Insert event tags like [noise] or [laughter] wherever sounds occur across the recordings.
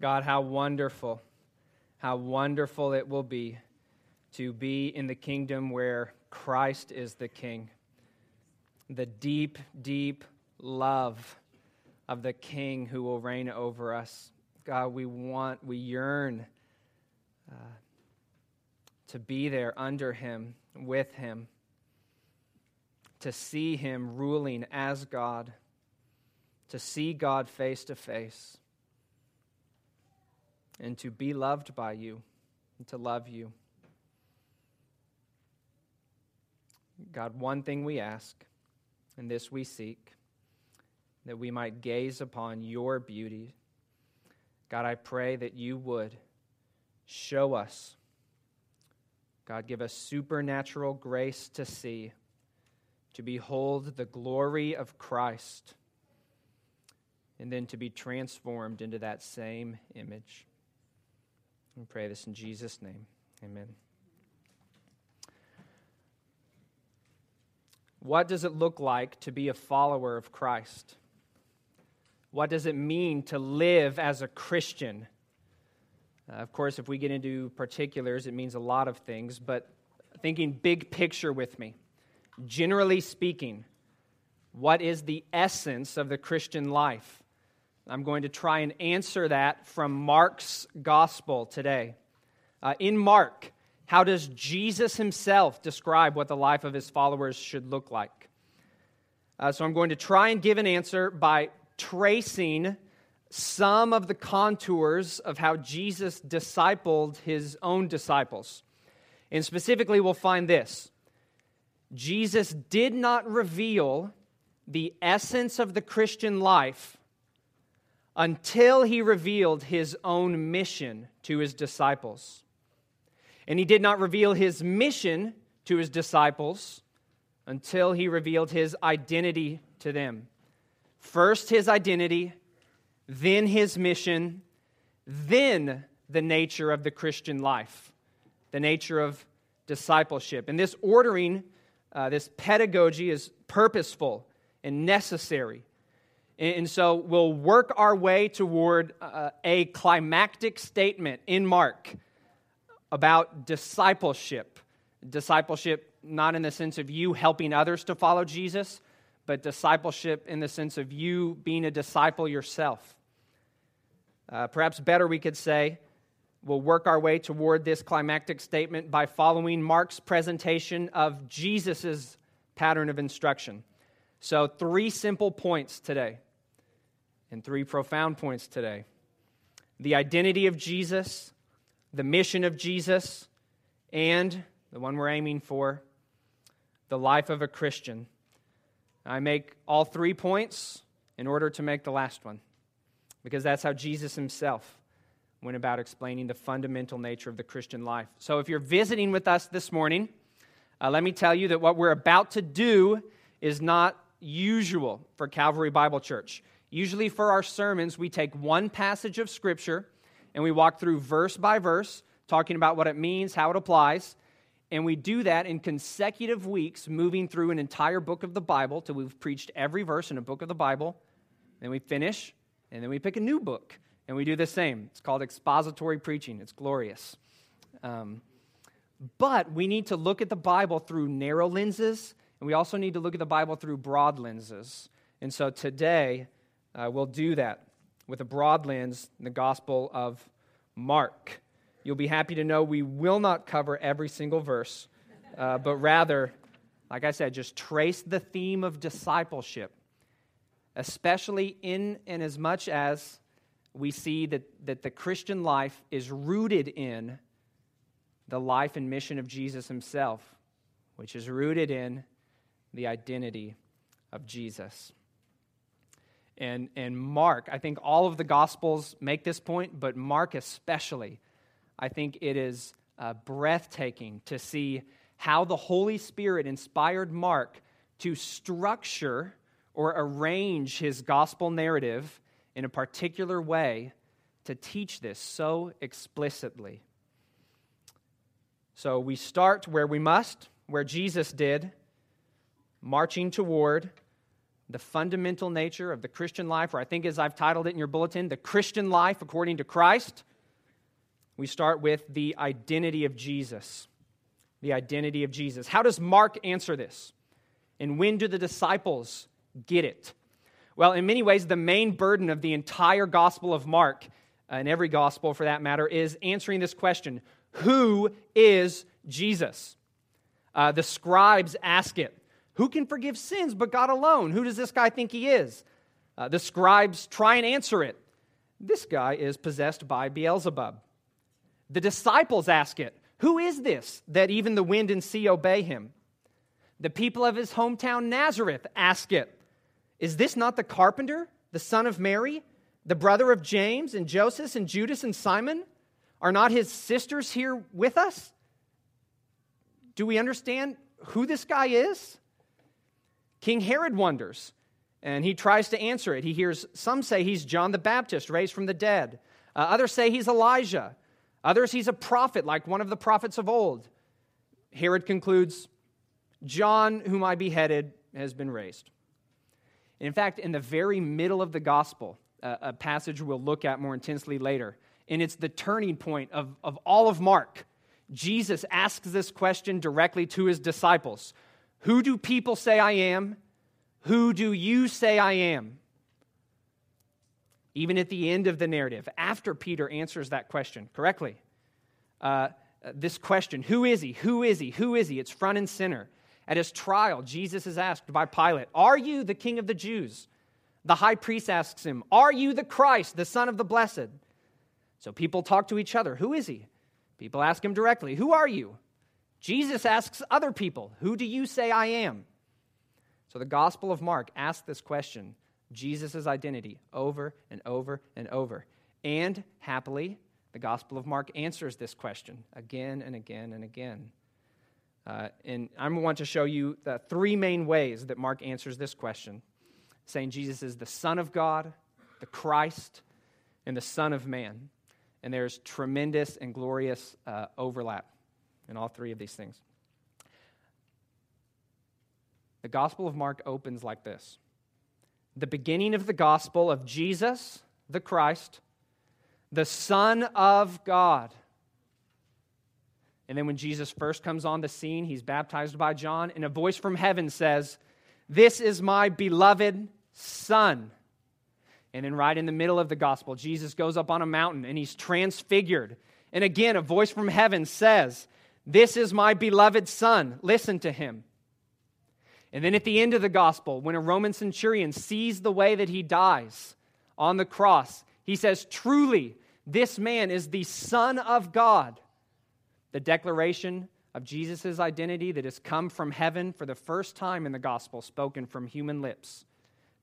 God, how wonderful, how wonderful it will be to be in the kingdom where Christ is the King. The deep, deep love of the King who will reign over us. God, we want, we yearn uh, to be there under Him, with Him, to see Him ruling as God, to see God face to face and to be loved by you and to love you. God, one thing we ask, and this we seek, that we might gaze upon your beauty. God, I pray that you would show us. God, give us supernatural grace to see, to behold the glory of Christ, and then to be transformed into that same image. Pray this in Jesus' name. Amen. What does it look like to be a follower of Christ? What does it mean to live as a Christian? Uh, of course, if we get into particulars, it means a lot of things, but thinking big picture with me, generally speaking, what is the essence of the Christian life? I'm going to try and answer that from Mark's gospel today. Uh, in Mark, how does Jesus himself describe what the life of his followers should look like? Uh, so I'm going to try and give an answer by tracing some of the contours of how Jesus discipled his own disciples. And specifically, we'll find this Jesus did not reveal the essence of the Christian life until he revealed his own mission to his disciples. And he did not reveal his mission to his disciples until he revealed his identity to them. First, his identity, then his mission, then the nature of the Christian life, the nature of discipleship. And this ordering, uh, this pedagogy is purposeful and necessary and so we'll work our way toward uh, a climactic statement in Mark about discipleship. Discipleship, not in the sense of you helping others to follow Jesus, but discipleship in the sense of you being a disciple yourself. Uh, perhaps better, we could say, we'll work our way toward this climactic statement by following Mark's presentation of Jesus' pattern of instruction. So, three simple points today and three profound points today the identity of Jesus, the mission of Jesus, and the one we're aiming for, the life of a Christian. I make all three points in order to make the last one, because that's how Jesus himself went about explaining the fundamental nature of the Christian life. So if you're visiting with us this morning, uh, let me tell you that what we're about to do is not usual for Calvary Bible Church. Usually, for our sermons, we take one passage of Scripture and we walk through verse by verse, talking about what it means, how it applies. And we do that in consecutive weeks, moving through an entire book of the Bible till we've preached every verse in a book of the Bible. Then we finish, and then we pick a new book, and we do the same. It's called expository preaching, it's glorious. Um, but we need to look at the Bible through narrow lenses, and we also need to look at the Bible through broad lenses. And so today, uh, we'll do that with a broad lens in the Gospel of Mark. You'll be happy to know we will not cover every single verse, uh, but rather, like I said, just trace the theme of discipleship, especially in and as much as we see that, that the Christian life is rooted in the life and mission of Jesus himself, which is rooted in the identity of Jesus and, and Mark. I think all of the Gospels make this point, but Mark especially. I think it is uh, breathtaking to see how the Holy Spirit inspired Mark to structure or arrange his gospel narrative in a particular way to teach this so explicitly. So we start where we must, where Jesus did, marching toward the fundamental nature of the Christian life, or I think as I've titled it in your bulletin, the Christian life according to Christ, we start with the identity of Jesus. The identity of Jesus. How does Mark answer this? And when do the disciples get it? Well, in many ways, the main burden of the entire Gospel of Mark, uh, and every Gospel for that matter, is answering this question Who is Jesus? Uh, the scribes ask it Who can forgive sins but God alone? Who does this guy think he is? Uh, the scribes try and answer it. This guy is possessed by Beelzebub. The disciples ask it Who is this that even the wind and sea obey him? The people of his hometown Nazareth ask it Is this not the carpenter, the son of Mary, the brother of James and Joseph and Judas and Simon? Are not his sisters here with us? Do we understand who this guy is? King Herod wonders, and he tries to answer it. He hears some say he's John the Baptist raised from the dead, uh, others say he's Elijah, others he's a prophet like one of the prophets of old. Herod concludes John, whom I beheaded, has been raised. In fact, in the very middle of the gospel, uh, a passage we'll look at more intensely later, and it's the turning point of, of all of Mark. Jesus asks this question directly to his disciples Who do people say I am? Who do you say I am? Even at the end of the narrative, after Peter answers that question correctly, uh, this question, who is he? Who is he? Who is he? It's front and center. At his trial, Jesus is asked by Pilate, Are you the king of the Jews? The high priest asks him, Are you the Christ, the Son of the Blessed? So people talk to each other, Who is he? People ask him directly, Who are you? Jesus asks other people, Who do you say I am? So the Gospel of Mark asks this question Jesus' identity over and over and over. And happily, the Gospel of Mark answers this question again and again and again. Uh, and I want to show you the three main ways that Mark answers this question, saying Jesus is the Son of God, the Christ, and the Son of Man. And there's tremendous and glorious uh, overlap in all three of these things. The Gospel of Mark opens like this The beginning of the Gospel of Jesus, the Christ, the Son of God and then when Jesus first comes on the scene, he's baptized by John, and a voice from heaven says, This is my beloved Son. And then, right in the middle of the gospel, Jesus goes up on a mountain and he's transfigured. And again, a voice from heaven says, This is my beloved Son. Listen to him. And then at the end of the gospel, when a Roman centurion sees the way that he dies on the cross, he says, Truly, this man is the Son of God the declaration of Jesus' identity that has come from heaven for the first time in the gospel, spoken from human lips.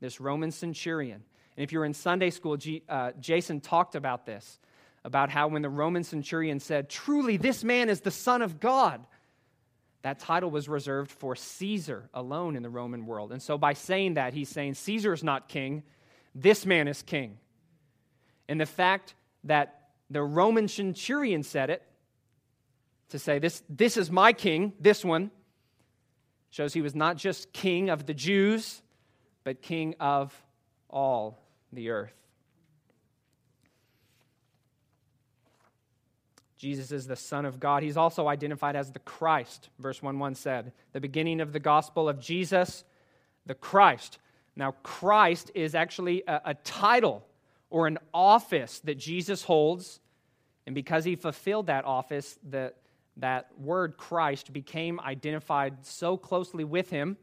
This Roman centurion. And if you're in Sunday school, G, uh, Jason talked about this about how when the Roman centurion said, Truly, this man is the Son of God, that title was reserved for Caesar alone in the Roman world. And so by saying that, he's saying, Caesar is not king, this man is king. And the fact that the Roman centurion said it to say, this, this is my king, this one, shows he was not just king of the Jews, but king of all the earth. Jesus is the Son of God. He's also identified as the Christ, verse 1 1 said. The beginning of the gospel of Jesus, the Christ. Now, Christ is actually a, a title or an office that Jesus holds. And because he fulfilled that office, the, that word Christ became identified so closely with him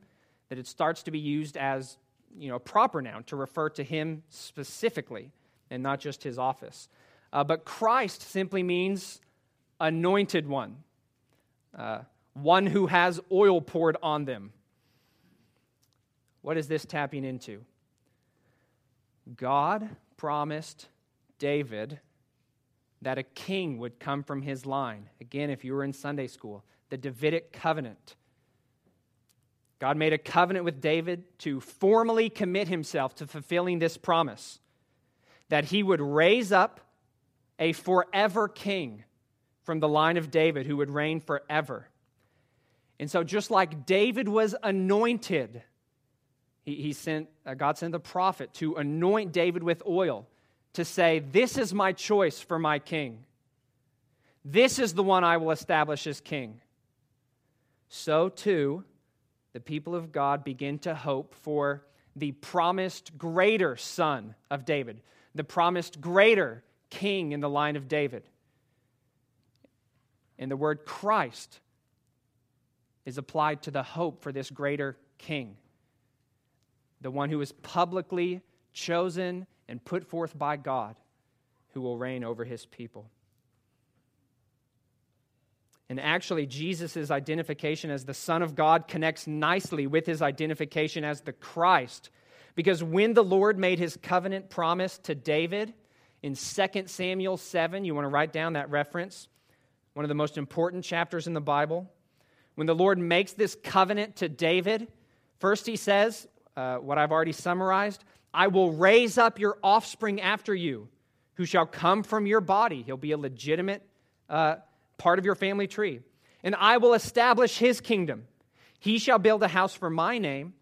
that it starts to be used as you know, a proper noun to refer to him specifically and not just his office. Uh, but Christ simply means anointed one, uh, one who has oil poured on them. What is this tapping into? God promised David that a king would come from his line. Again, if you were in Sunday school, the Davidic covenant. God made a covenant with David to formally commit himself to fulfilling this promise that he would raise up a forever king from the line of David who would reign forever. And so, just like David was anointed, He, he sent, uh, God sent the prophet to anoint David with oil to say, This is my choice for my king. This is the one I will establish as king. So too, the people of God begin to hope for the promised greater son of David, the promised greater king in the line of David. And the word Christ is applied to the hope for this greater king, the one who is publicly chosen and put forth by God, who will reign over his people. And actually, Jesus' identification as the Son of God connects nicely with his identification as the Christ. Because when the Lord made his covenant promise to David in 2 Samuel 7, you want to write down that reference, one of the most important chapters in the Bible. When the Lord makes this covenant to David, first he says, uh, what I've already summarized I will raise up your offspring after you, who shall come from your body. He'll be a legitimate. Uh, part of your family tree. And I will establish his kingdom. He shall build a house for my name,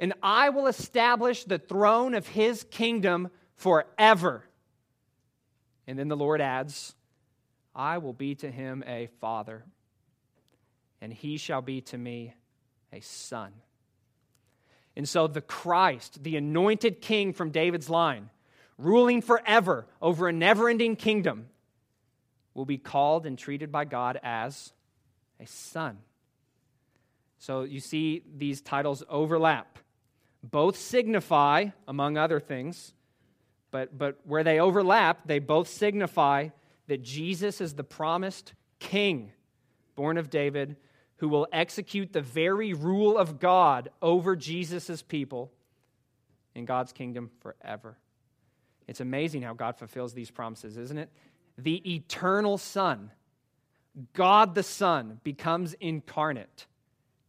and I will establish the throne of his kingdom forever. And then the Lord adds, I will be to him a father, and he shall be to me a son. And so the Christ, the anointed king from David's line, ruling forever over a never ending kingdom, will be called and treated by God as a son. So you see these titles overlap. Both signify, among other things, but, but where they overlap, they both signify that Jesus is the promised king, born of David, who will execute the very rule of God over Jesus' people in God's kingdom forever. It's amazing how God fulfills these promises, isn't it? the eternal Son, God the Son, becomes incarnate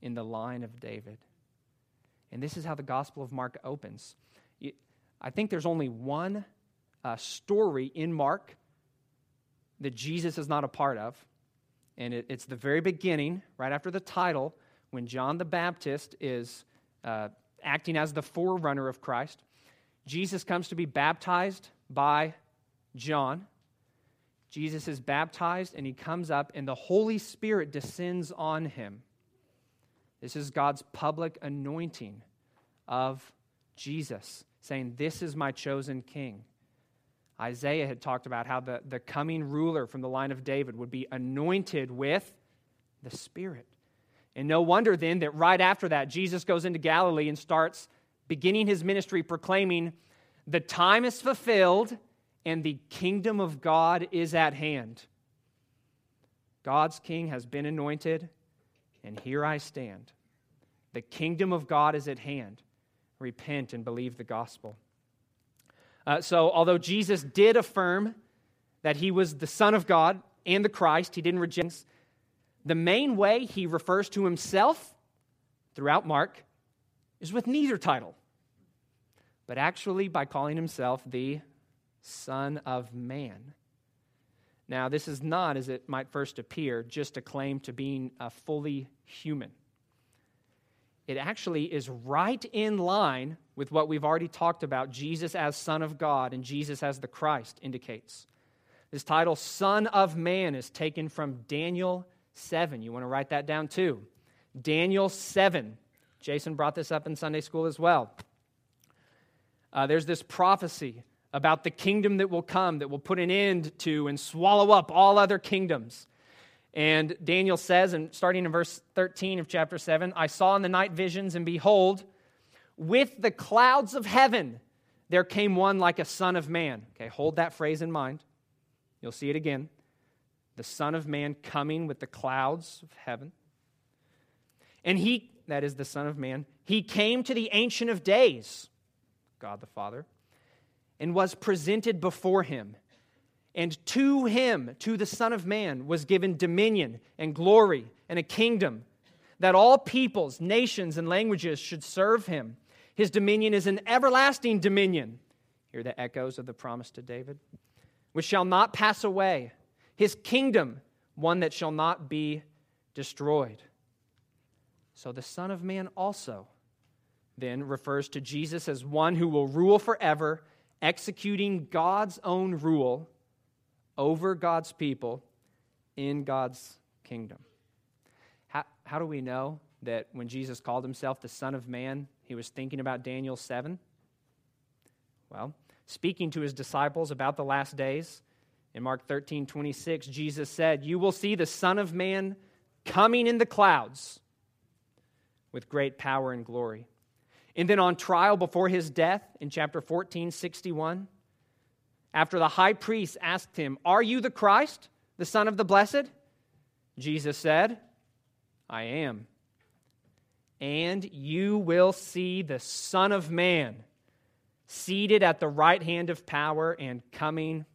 in the line of David. And this is how the Gospel of Mark opens. I think there's only one uh, story in Mark that Jesus is not a part of. And it, it's the very beginning, right after the title, when John the Baptist is uh, acting as the forerunner of Christ. Jesus comes to be baptized by John. Jesus is baptized and he comes up, and the Holy Spirit descends on him. This is God's public anointing of Jesus, saying, This is my chosen king. Isaiah had talked about how the, the coming ruler from the line of David would be anointed with the Spirit. And no wonder then that right after that, Jesus goes into Galilee and starts beginning his ministry proclaiming, The time is fulfilled and the kingdom of God is at hand. God's king has been anointed, and here I stand. The kingdom of God is at hand. Repent and believe the gospel. Uh, so, although Jesus did affirm that he was the Son of God and the Christ, he didn't reject. The main way he refers to himself throughout Mark is with neither title, but actually by calling himself the Son of Man. Now, this is not, as it might first appear, just a claim to being a fully human. It actually is right in line with what we've already talked about Jesus as Son of God and Jesus as the Christ indicates. This title, Son of Man, is taken from Daniel 7. You want to write that down too. Daniel 7. Jason brought this up in Sunday school as well. Uh, there's this prophecy about the kingdom that will come, that will put an end to and swallow up all other kingdoms. And Daniel says, and starting in verse 13 of chapter 7, I saw in the night visions, and behold, with the clouds of heaven there came one like a son of man. Okay, hold that phrase in mind. You'll see it again. The Son of Man coming with the clouds of heaven. And he, that is the Son of Man, he came to the Ancient of Days, God the Father and was presented before him. And to him, to the Son of Man, was given dominion and glory and a kingdom, that all peoples, nations, and languages should serve him. His dominion is an everlasting dominion. Hear the echoes of the promise to David, which shall not pass away. His kingdom, one that shall not be destroyed. So the Son of Man also then, refers to Jesus as one who will rule forever, executing God's own rule over God's people in God's kingdom. How, how do we know that when Jesus called himself the Son of Man, he was thinking about Daniel 7? Well, speaking to his disciples about the last days, in Mark 13, 26, Jesus said, You will see the Son of Man coming in the clouds with great power and glory. And then on trial before his death in chapter 14, 61, after the high priest asked him, Are you the Christ, the Son of the Blessed? Jesus said, I am. And you will see the Son of Man seated at the right hand of power and coming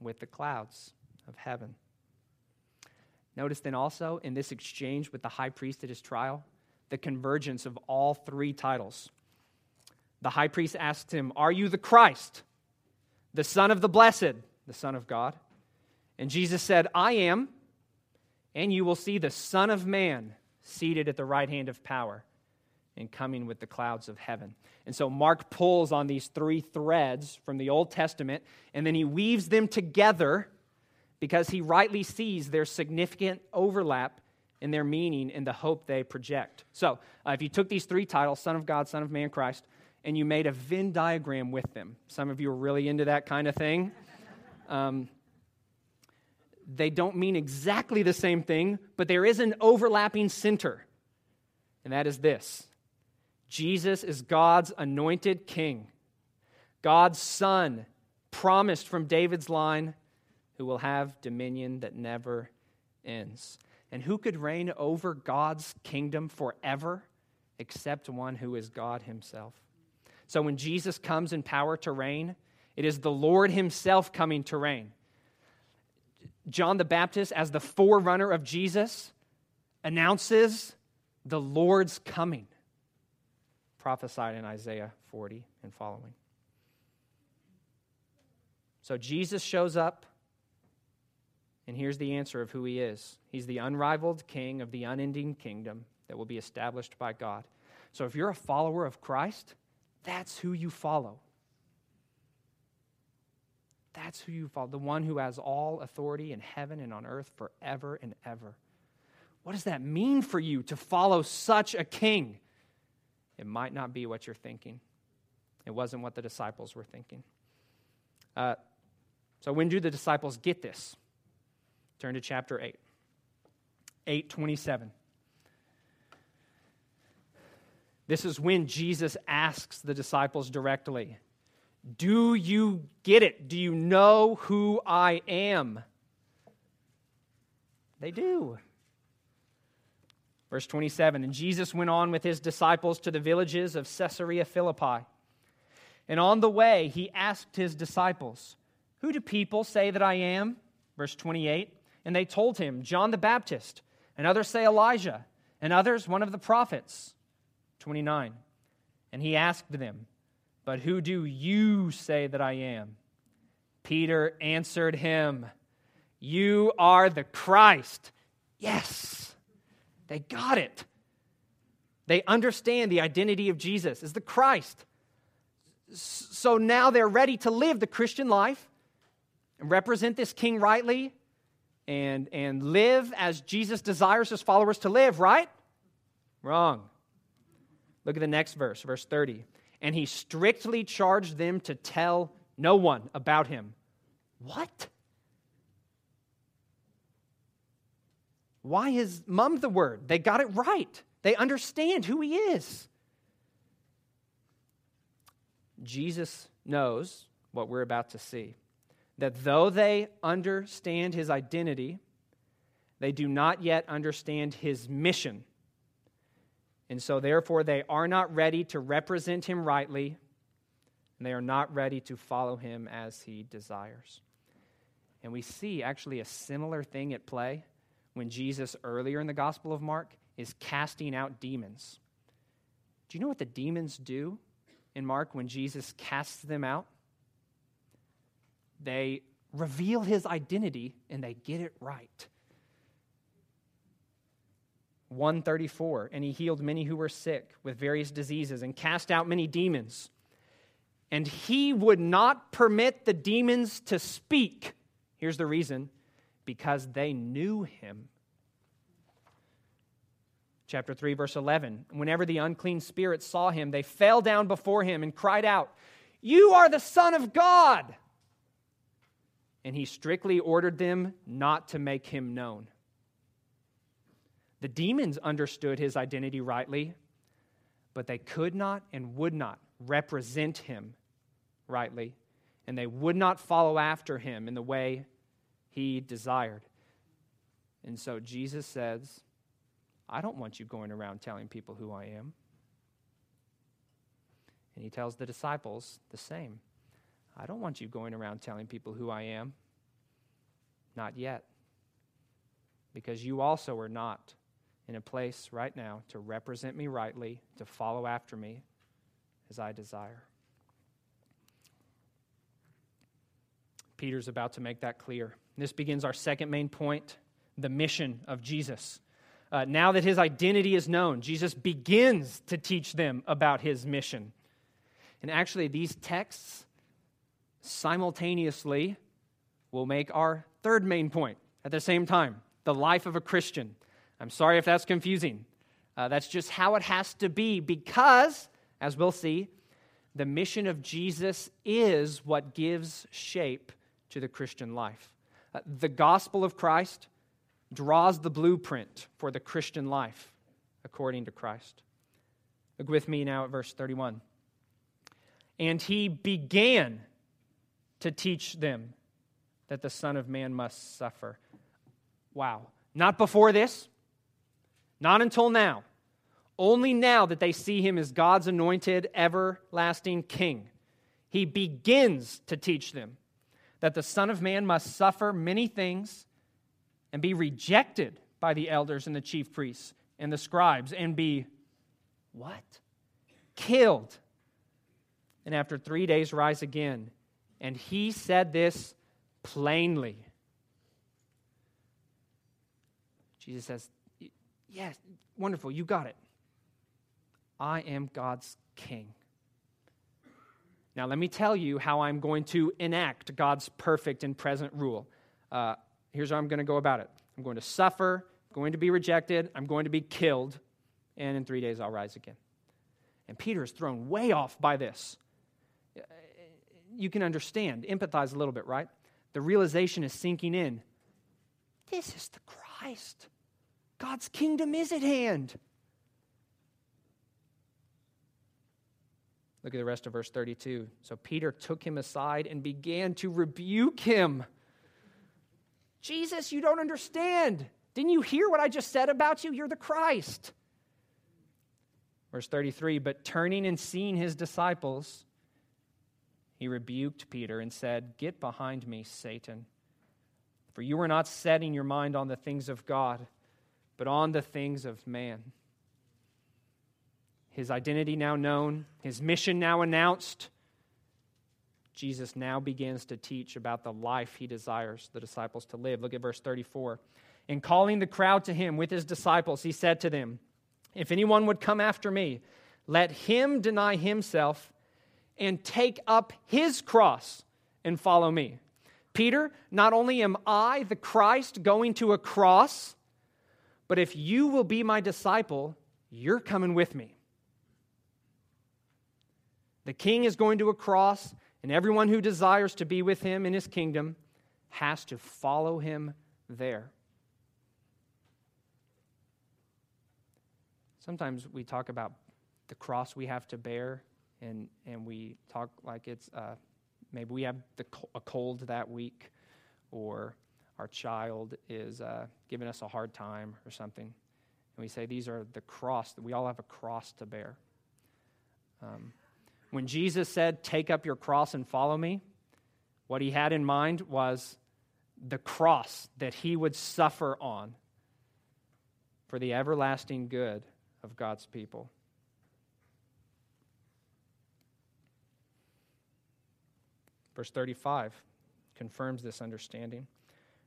with the clouds of heaven. Notice then also in this exchange with the high priest at his trial, the convergence of all three titles. The high priest asked him, Are you the Christ, the Son of the Blessed, the Son of God? And Jesus said, I am, and you will see the Son of Man seated at the right hand of power and coming with the clouds of heaven. And so Mark pulls on these three threads from the Old Testament, and then he weaves them together because he rightly sees their significant overlap in their meaning and the hope they project. So, uh, if you took these three titles, Son of God, Son of Man, Christ, and you made a Venn diagram with them, some of you are really into that kind of thing. Um, they don't mean exactly the same thing, but there is an overlapping center, and that is this Jesus is God's anointed king, God's son, promised from David's line, who will have dominion that never ends. And who could reign over God's kingdom forever except one who is God himself? So when Jesus comes in power to reign, it is the Lord himself coming to reign. John the Baptist, as the forerunner of Jesus, announces the Lord's coming prophesied in Isaiah 40 and following. So Jesus shows up, and here's the answer of who he is He's the unrivaled king of the unending kingdom that will be established by God. So if you're a follower of Christ, that's who you follow. That's who you follow, the one who has all authority in heaven and on earth forever and ever. What does that mean for you to follow such a king? It might not be what you're thinking. It wasn't what the disciples were thinking. Uh, so, when do the disciples get this? Turn to chapter 8. 827. This is when Jesus asks the disciples directly Do you get it? Do you know who I am? They do. Verse 27 And Jesus went on with his disciples to the villages of Caesarea Philippi. And on the way, he asked his disciples, Who do people say that I am? Verse 28 And they told him, John the Baptist, and others say Elijah, and others one of the prophets. 29 And he asked them, But who do you say that I am? Peter answered him, You are the Christ. Yes they got it. They understand the identity of Jesus as the Christ. So now they're ready to live the Christian life and represent this king rightly and, and live as Jesus desires his followers to live, right? Wrong. Look at the next verse, verse 30. And he strictly charged them to tell no one about him. What? Why is mum the word? They got it right. They understand who he is. Jesus knows what we're about to see that though they understand his identity, they do not yet understand his mission. And so, therefore, they are not ready to represent him rightly, and they are not ready to follow him as he desires. And we see actually a similar thing at play when Jesus, earlier in the Gospel of Mark, is casting out demons. Do you know what the demons do in Mark when Jesus casts them out? They reveal his identity and they get it right. 134 and he healed many who were sick with various diseases and cast out many demons. And he would not permit the demons to speak. Here's the reason. Because they knew him. Chapter 3 verse 11 whenever the unclean spirits saw him they fell down before him and cried out you are the son of god! And he strictly ordered them not to make him known the demons understood his identity rightly, but they could not and would not represent him rightly, and they would not follow after him in the way he desired. And so Jesus says, I don't want you going around telling people who I am. And he tells the disciples the same. I don't want you going around telling people who I am. Not yet. Because you also are not in a place right now to represent me rightly, to follow after me as I desire. Peter's about to make that clear. This begins our second main point the mission of Jesus. Uh, now that his identity is known, Jesus begins to teach them about his mission. And actually, these texts simultaneously will make our third main point at the same time the life of a Christian. I'm sorry if that's confusing. Uh, that's just how it has to be because, as we'll see, the mission of Jesus is what gives shape to the Christian life. Uh, the gospel of Christ draws the blueprint for the Christian life according to Christ. Look with me now at verse 31. And he began to teach them that the Son of Man must suffer. Wow. Not before this, not until now. Only now that they see him as God's anointed, everlasting king. He begins to teach them that the Son of Man must suffer many things and be rejected by the elders and the chief priests and the scribes and be what? Killed. And after three days, rise again. And he said this plainly. Jesus says, Yes, wonderful, you got it. I am God's king. Now, let me tell you how I'm going to enact God's perfect and present rule. Uh, here's how I'm going to go about it I'm going to suffer, I'm going to be rejected, I'm going to be killed, and in three days I'll rise again. And Peter is thrown way off by this. You can understand, empathize a little bit, right? The realization is sinking in. This is the Christ. God's kingdom is at hand. Look at the rest of verse 32. So Peter took him aside and began to rebuke him. Jesus, you don't understand. Didn't you hear what I just said about you? You're the Christ. Verse 33 But turning and seeing his disciples, he rebuked Peter and said, Get behind me, Satan, for you are not setting your mind on the things of God but on the things of man. His identity now known, his mission now announced, Jesus now begins to teach about the life he desires the disciples to live. Look at verse 34. In calling the crowd to him with his disciples, he said to them, If anyone would come after me, let him deny himself and take up his cross and follow me. Peter, not only am I the Christ going to a cross, but if you will be my disciple, you're coming with me. The king is going to a cross, and everyone who desires to be with him in his kingdom has to follow him there. Sometimes we talk about the cross we have to bear, and, and we talk like it's uh, maybe we have the, a cold that week, or our child is uh, giving us a hard time or something. And we say, These are the cross, that we all have a cross to bear. Um, when Jesus said, Take up your cross and follow me, what he had in mind was the cross that he would suffer on for the everlasting good of God's people. Verse 35 confirms this understanding.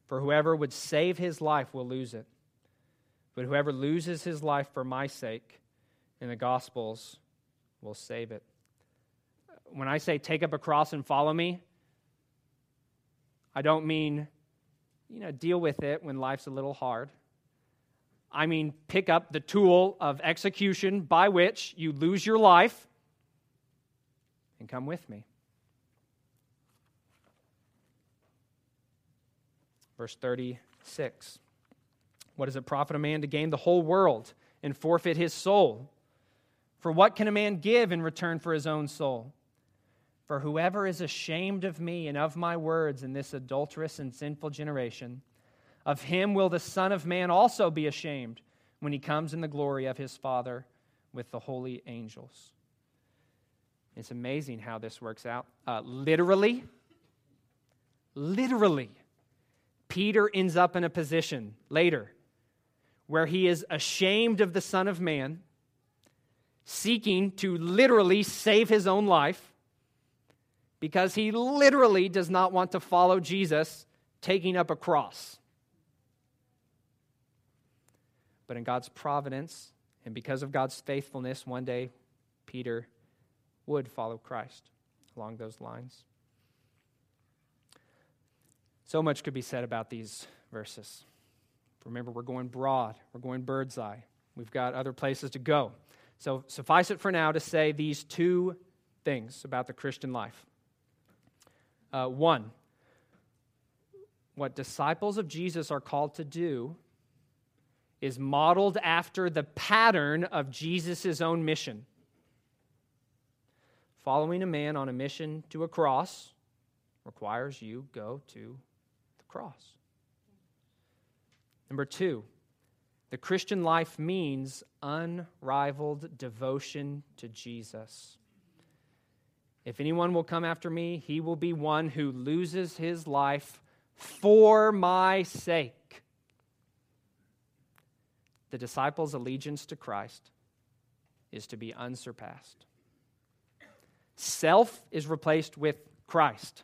For whoever would save his life will lose it. But whoever loses his life for my sake in the Gospels will save it. When I say take up a cross and follow me, I don't mean, you know, deal with it when life's a little hard. I mean, pick up the tool of execution by which you lose your life and come with me. Verse 36 What does it profit a man to gain the whole world and forfeit his soul? For what can a man give in return for his own soul? For whoever is ashamed of me and of my words in this adulterous and sinful generation, of him will the Son of Man also be ashamed when he comes in the glory of his Father with the holy angels. It's amazing how this works out. Uh, literally, literally, Peter ends up in a position later where he is ashamed of the Son of Man, seeking to literally save his own life because he literally does not want to follow Jesus taking up a cross. But in God's providence and because of God's faithfulness, one day Peter would follow Christ along those lines. So much could be said about these verses. Remember, we're going broad, we're going bird's eye. We've got other places to go. So suffice it for now to say these two things about the Christian life. Uh, one, what disciples of Jesus are called to do is modeled after the pattern of Jesus' own mission. Following a man on a mission to a cross requires you go to cross. Number two, the Christian life means unrivaled devotion to Jesus. If anyone will come after me, he will be one who loses his life for my sake the disciples' allegiance to Christ is to be unsurpassed. Self is replaced with Christ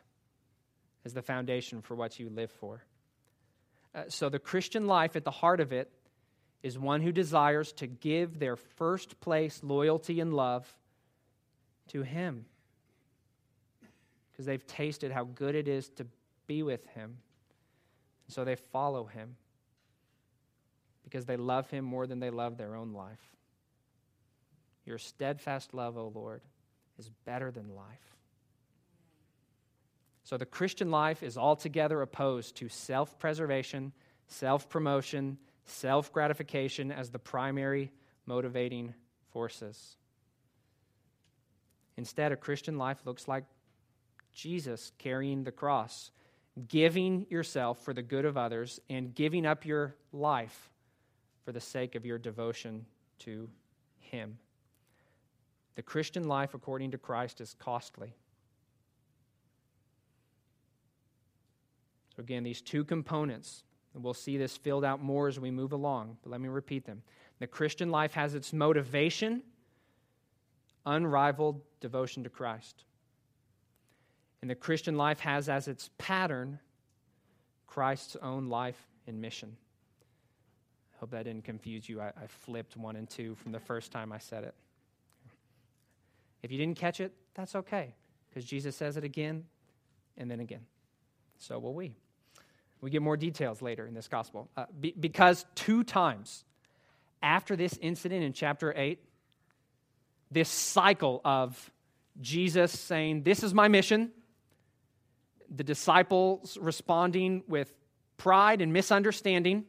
as the foundation for what you live for. Uh, so, the Christian life at the heart of it is one who desires to give their first place loyalty and love to Him because they've tasted how good it is to be with Him. And So, they follow Him because they love him more than they love their own life. Your steadfast love, O Lord, is better than life. So the Christian life is altogether opposed to self preservation, self promotion, self gratification as the primary motivating forces. Instead, a Christian life looks like Jesus carrying the cross, giving yourself for the good of others, and giving up your life for the sake of your devotion to Him. The Christian life, according to Christ, is costly. So, again, these two components, and we'll see this filled out more as we move along, but let me repeat them. The Christian life has its motivation, unrivaled devotion to Christ. And the Christian life has as its pattern Christ's own life and mission. I hope that didn't confuse you. I, I flipped one and two from the first time I said it. If you didn't catch it, that's okay, because Jesus says it again and then again. So will we. We get more details later in this gospel. Uh, be, because two times after this incident in chapter 8, this cycle of Jesus saying, This is my mission, the disciples responding with pride and misunderstanding,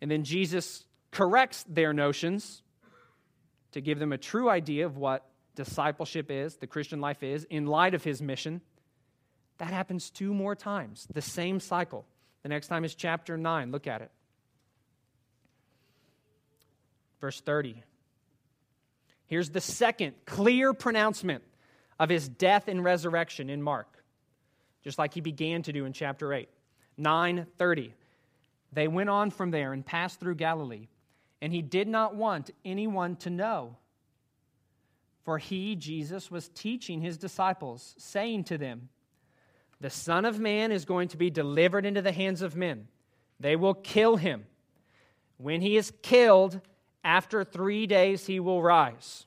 and then Jesus corrects their notions to give them a true idea of what discipleship is, the Christian life is, in light of his mission. That happens two more times, the same cycle. The next time is chapter 9. Look at it. Verse 30. Here's the second clear pronouncement of his death and resurrection in Mark, just like he began to do in chapter 8. 930. They went on from there and passed through Galilee, and he did not want anyone to know. For he, Jesus, was teaching his disciples, saying to them, The Son of Man is going to be delivered into the hands of men. They will kill him. When he is killed, after three days he will rise.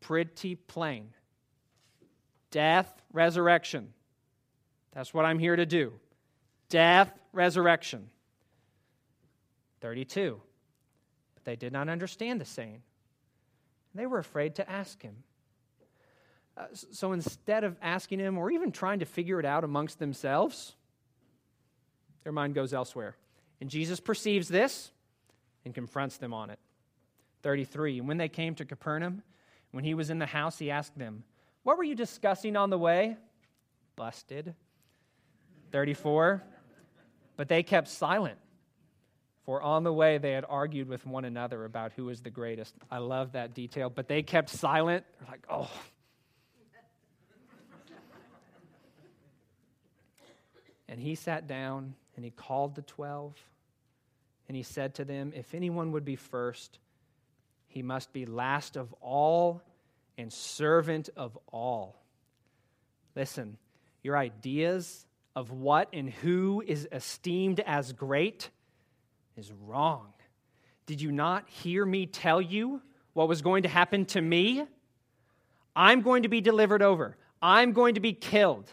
Pretty plain. Death, resurrection. That's what I'm here to do. Death, resurrection. 32. But they did not understand the saying. They were afraid to ask him. Uh, so instead of asking him or even trying to figure it out amongst themselves, their mind goes elsewhere. And Jesus perceives this and confronts them on it. 33. And when they came to Capernaum, when he was in the house, he asked them, What were you discussing on the way? Busted. 34. But they kept silent, for on the way they had argued with one another about who was the greatest. I love that detail. But they kept silent. They're like, oh. And he sat down and he called the twelve and he said to them, If anyone would be first, he must be last of all and servant of all. Listen, your ideas of what and who is esteemed as great is wrong. Did you not hear me tell you what was going to happen to me? I'm going to be delivered over. I'm going to be killed.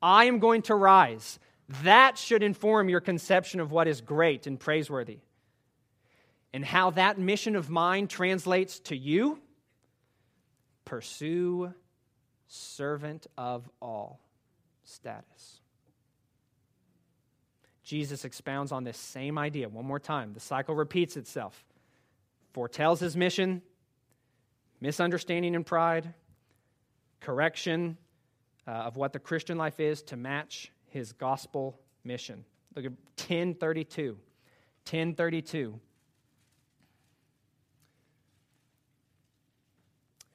I am going to rise. That should inform your conception of what is great and praiseworthy. And how that mission of mine translates to you pursue servant of all status. Jesus expounds on this same idea one more time. The cycle repeats itself, foretells his mission, misunderstanding and pride, correction uh, of what the Christian life is to match his gospel mission. Look at 1032. 1032.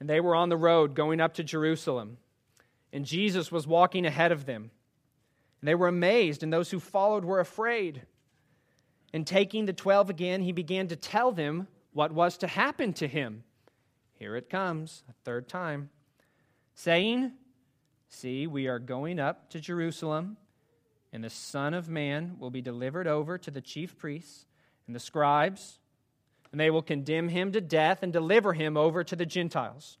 And they were on the road going up to Jerusalem, and Jesus was walking ahead of them. And they were amazed, and those who followed were afraid. And taking the twelve again, he began to tell them what was to happen to him. Here it comes, a third time, saying, See, we are going up to Jerusalem and the Son of Man will be delivered over to the chief priests and the scribes, and they will condemn him to death and deliver him over to the Gentiles.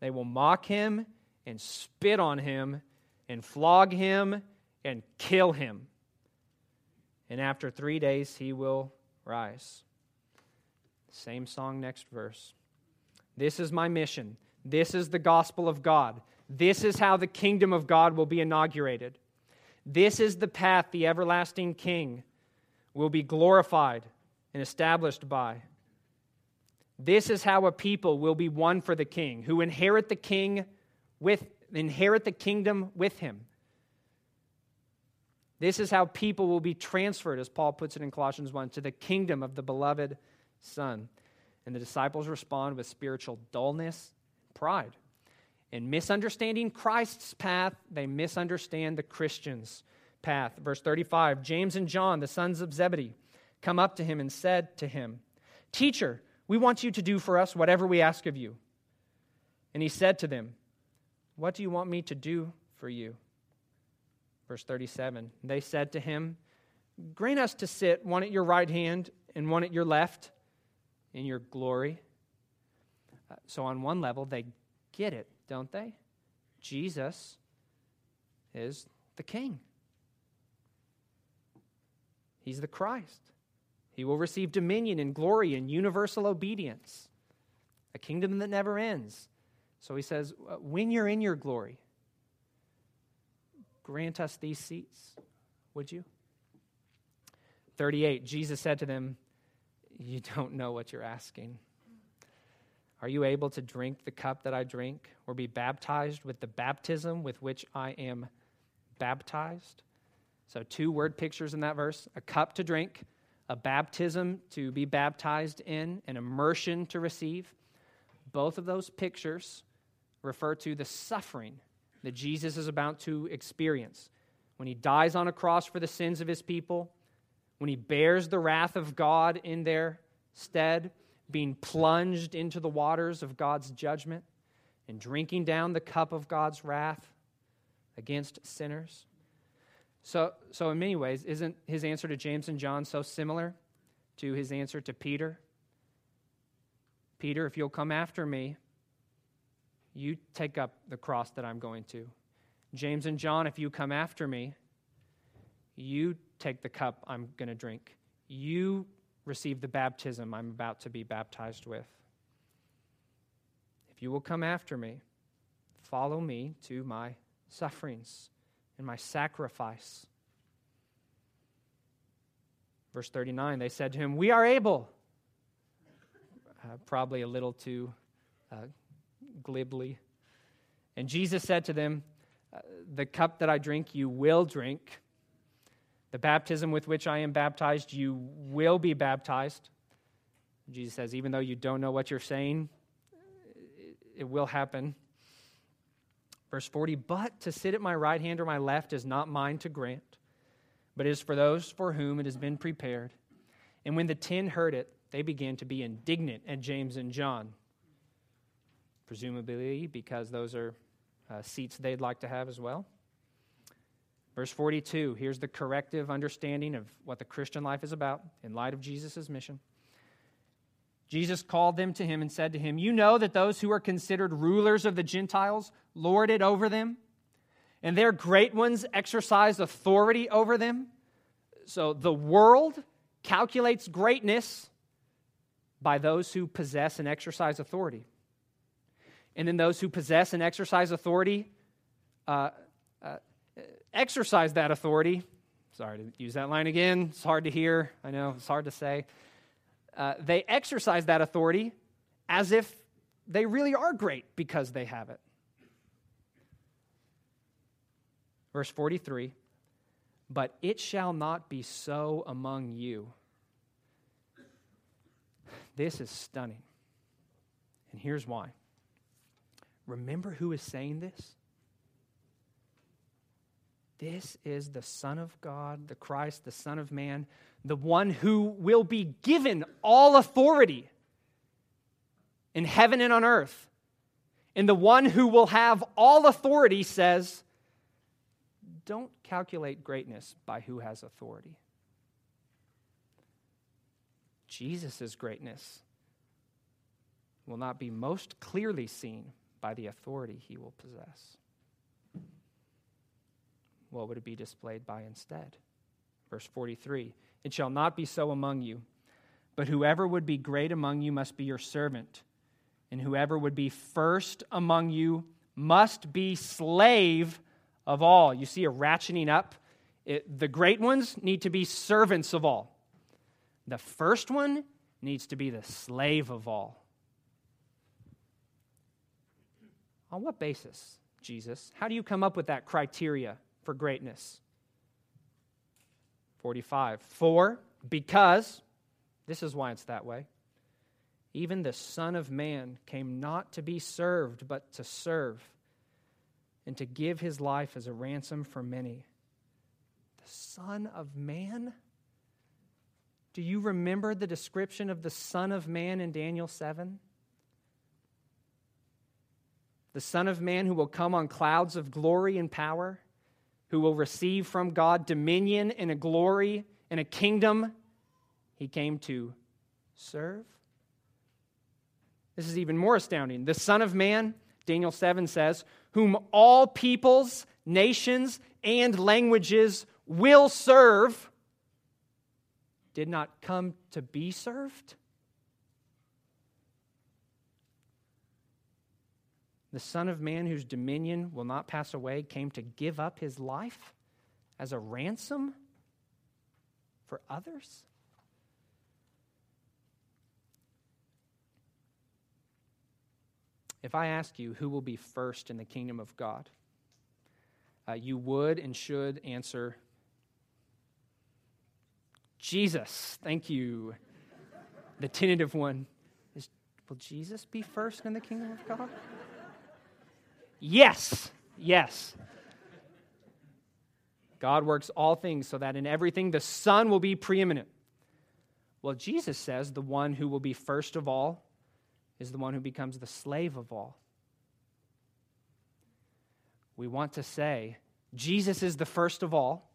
They will mock him and spit on him and flog him and kill him. And after three days, he will rise. Same song, next verse. This is my mission. This is the gospel of God. This is how the kingdom of God will be inaugurated. This is the path the everlasting King will be glorified and established by. This is how a people will be won for the king, who inherit the king with inherit the kingdom with him. This is how people will be transferred, as Paul puts it in Colossians 1, to the kingdom of the beloved Son. And the disciples respond with spiritual dullness, pride. In misunderstanding Christ's path, they misunderstand the Christian's path. Verse 35 James and John, the sons of Zebedee, come up to him and said to him, Teacher, we want you to do for us whatever we ask of you. And he said to them, What do you want me to do for you? Verse 37 They said to him, Grant us to sit one at your right hand and one at your left in your glory. Uh, so, on one level, they get it don't they? Jesus is the King. He's the Christ. He will receive dominion and glory and universal obedience, a kingdom that never ends. So he says, uh, When you're in your glory, grant us these seats, would you? 38, Jesus said to them, You don't know what you're asking. Are you able to drink the cup that I drink, or be baptized with the baptism with which I am baptized? So, two word pictures in that verse a cup to drink, a baptism to be baptized in, an immersion to receive. Both of those pictures refer to the suffering that Jesus is about to experience. When he dies on a cross for the sins of his people, when he bears the wrath of God in their stead, being plunged into the waters of God's judgment and drinking down the cup of God's wrath against sinners. So, so in many ways, isn't his answer to James and John so similar to his answer to Peter? Peter, if you'll come after me, you take up the cross that I'm going to. James and John, if you come after me, you take the cup I'm going to drink. You receive the baptism I'm about to be baptized with. If you will come after me, follow me to my sufferings and my sacrifice. Verse 39, they said to him, We are able. Uh, probably a little too uh, glibly. And Jesus said to them, uh, The cup that I drink, you will drink. The baptism with which I am baptized, you will be baptized. Jesus says, Even though you don't know what you're saying, it will happen. Verse 40 But to sit at my right hand or my left is not mine to grant, but is for those for whom it has been prepared. And when the ten heard it, they began to be indignant at James and John, presumably because those are uh, seats they'd like to have as well. Verse 42 here's the corrective understanding of what the Christian life is about in light of Jesus' mission. Jesus called them to him and said to him, You know that those who are considered rulers of the Gentiles lord it over them, and their great ones exercise authority over them. So the world calculates greatness by those who possess and exercise authority. And then those who possess and exercise authority uh, uh, exercise that authority. Sorry to use that line again. It's hard to hear. I know it's hard to say. Uh, they exercise that authority as if they really are great because they have it. Verse 43 But it shall not be so among you. This is stunning. And here's why. Remember who is saying this? This is the Son of God, the Christ, the Son of Man, the one who will be given all authority in heaven and on earth. And the one who will have all authority says, Don't calculate greatness by who has authority. Jesus' greatness will not be most clearly seen by the authority he will possess. What would it be displayed by instead? Verse 43 It shall not be so among you, but whoever would be great among you must be your servant, and whoever would be first among you must be slave of all. You see a ratcheting up. It, the great ones need to be servants of all. The first one needs to be the slave of all. On what basis, Jesus? How do you come up with that criteria for greatness? 45. For, because, this is why it's that way. Even the Son of Man came not to be served, but to serve, and to give his life as a ransom for many. The Son of Man? Do you remember the description of the Son of Man in Daniel 7? The Son of Man who will come on clouds of glory and power who will receive from God dominion and a glory and a kingdom. He came to serve. This is even more astounding. The Son of Man, Daniel 7 says, whom all peoples, nations, and languages will serve, did not come to be served The Son of Man, whose dominion will not pass away, came to give up his life as a ransom for others? If I ask you who will be first in the kingdom of God, uh, you would and should answer Jesus. Thank you. The tentative one is Will Jesus be first in the kingdom of God? Yes, yes. God works all things so that in everything the Son will be preeminent. Well, Jesus says the one who will be first of all is the one who becomes the slave of all. We want to say Jesus is the first of all,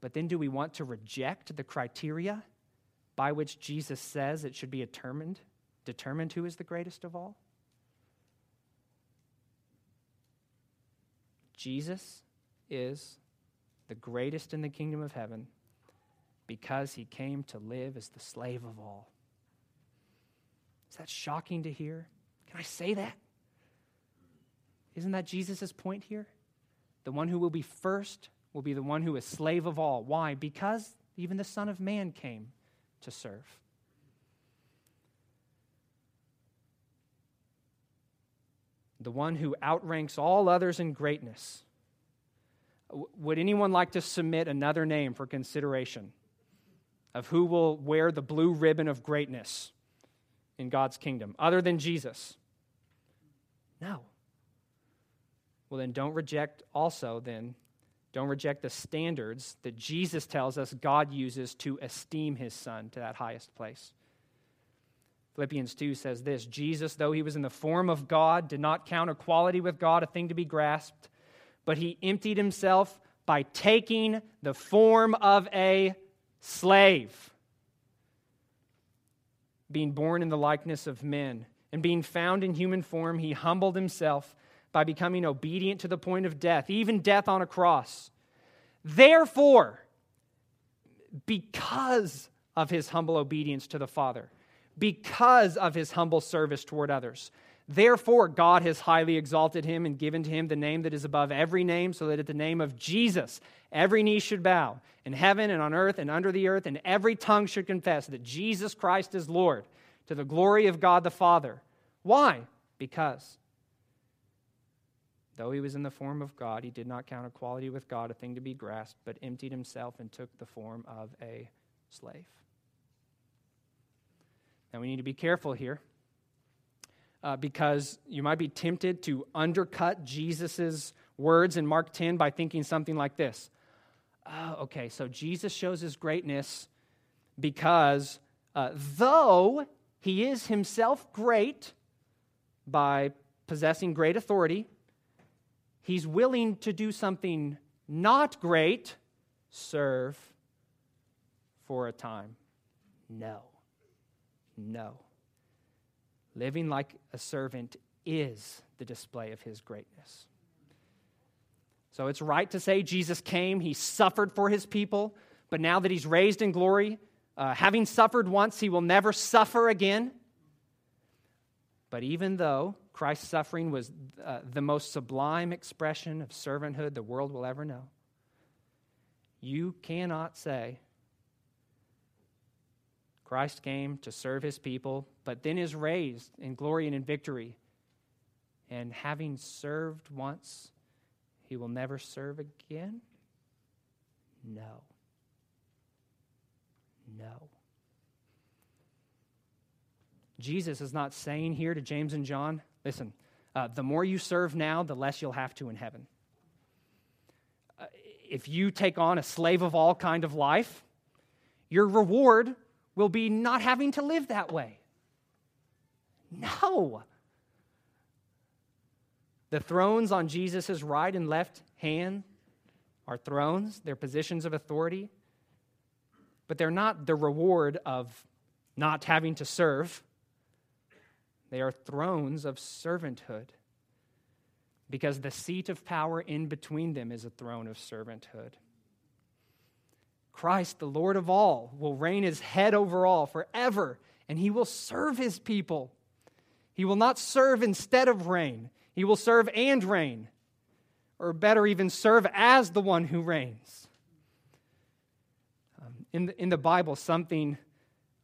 But then do we want to reject the criteria by which Jesus says it should be determined, determined who is the greatest of all? Jesus is the greatest in the kingdom of heaven because he came to live as the slave of all. Is that shocking to hear? Can I say that? Isn't that Jesus' point here? The one who will be first will be the one who is slave of all. Why? Because even the Son of Man came to serve. The one who outranks all others in greatness. Would anyone like to submit another name for consideration of who will wear the blue ribbon of greatness in God's kingdom other than Jesus? No. Well, then don't reject also, then, don't reject the standards that Jesus tells us God uses to esteem his son to that highest place. Philippians 2 says this Jesus, though he was in the form of God, did not count equality with God a thing to be grasped, but he emptied himself by taking the form of a slave. Being born in the likeness of men and being found in human form, he humbled himself by becoming obedient to the point of death, even death on a cross. Therefore, because of his humble obedience to the Father, because of his humble service toward others, therefore God has highly exalted him and given to him the name that is above every name, so that at the name of Jesus every knee should bow in heaven and on earth and under the earth, and every tongue should confess that Jesus Christ is Lord to the glory of God the Father. Why? Because Though he was in the form of God, he did not count equality with God a thing to be grasped, but emptied himself and took the form of a slave. Now we need to be careful here uh, because you might be tempted to undercut Jesus' words in Mark 10 by thinking something like this. Oh, okay, so Jesus shows his greatness because uh, though he is himself great by possessing great authority, He's willing to do something not great, serve for a time. No. No. Living like a servant is the display of his greatness. So it's right to say Jesus came, he suffered for his people, but now that he's raised in glory, uh, having suffered once, he will never suffer again. But even though Christ's suffering was uh, the most sublime expression of servanthood the world will ever know. You cannot say, Christ came to serve his people, but then is raised in glory and in victory. And having served once, he will never serve again? No. No. Jesus is not saying here to James and John, Listen, uh, the more you serve now, the less you'll have to in heaven. Uh, if you take on a slave of all kind of life, your reward will be not having to live that way. No. The thrones on Jesus' right and left hand are thrones, they're positions of authority, but they're not the reward of not having to serve. They are thrones of servanthood because the seat of power in between them is a throne of servanthood. Christ, the Lord of all, will reign as head over all forever, and he will serve his people. He will not serve instead of reign, he will serve and reign, or better, even serve as the one who reigns. Um, in, the, in the Bible, something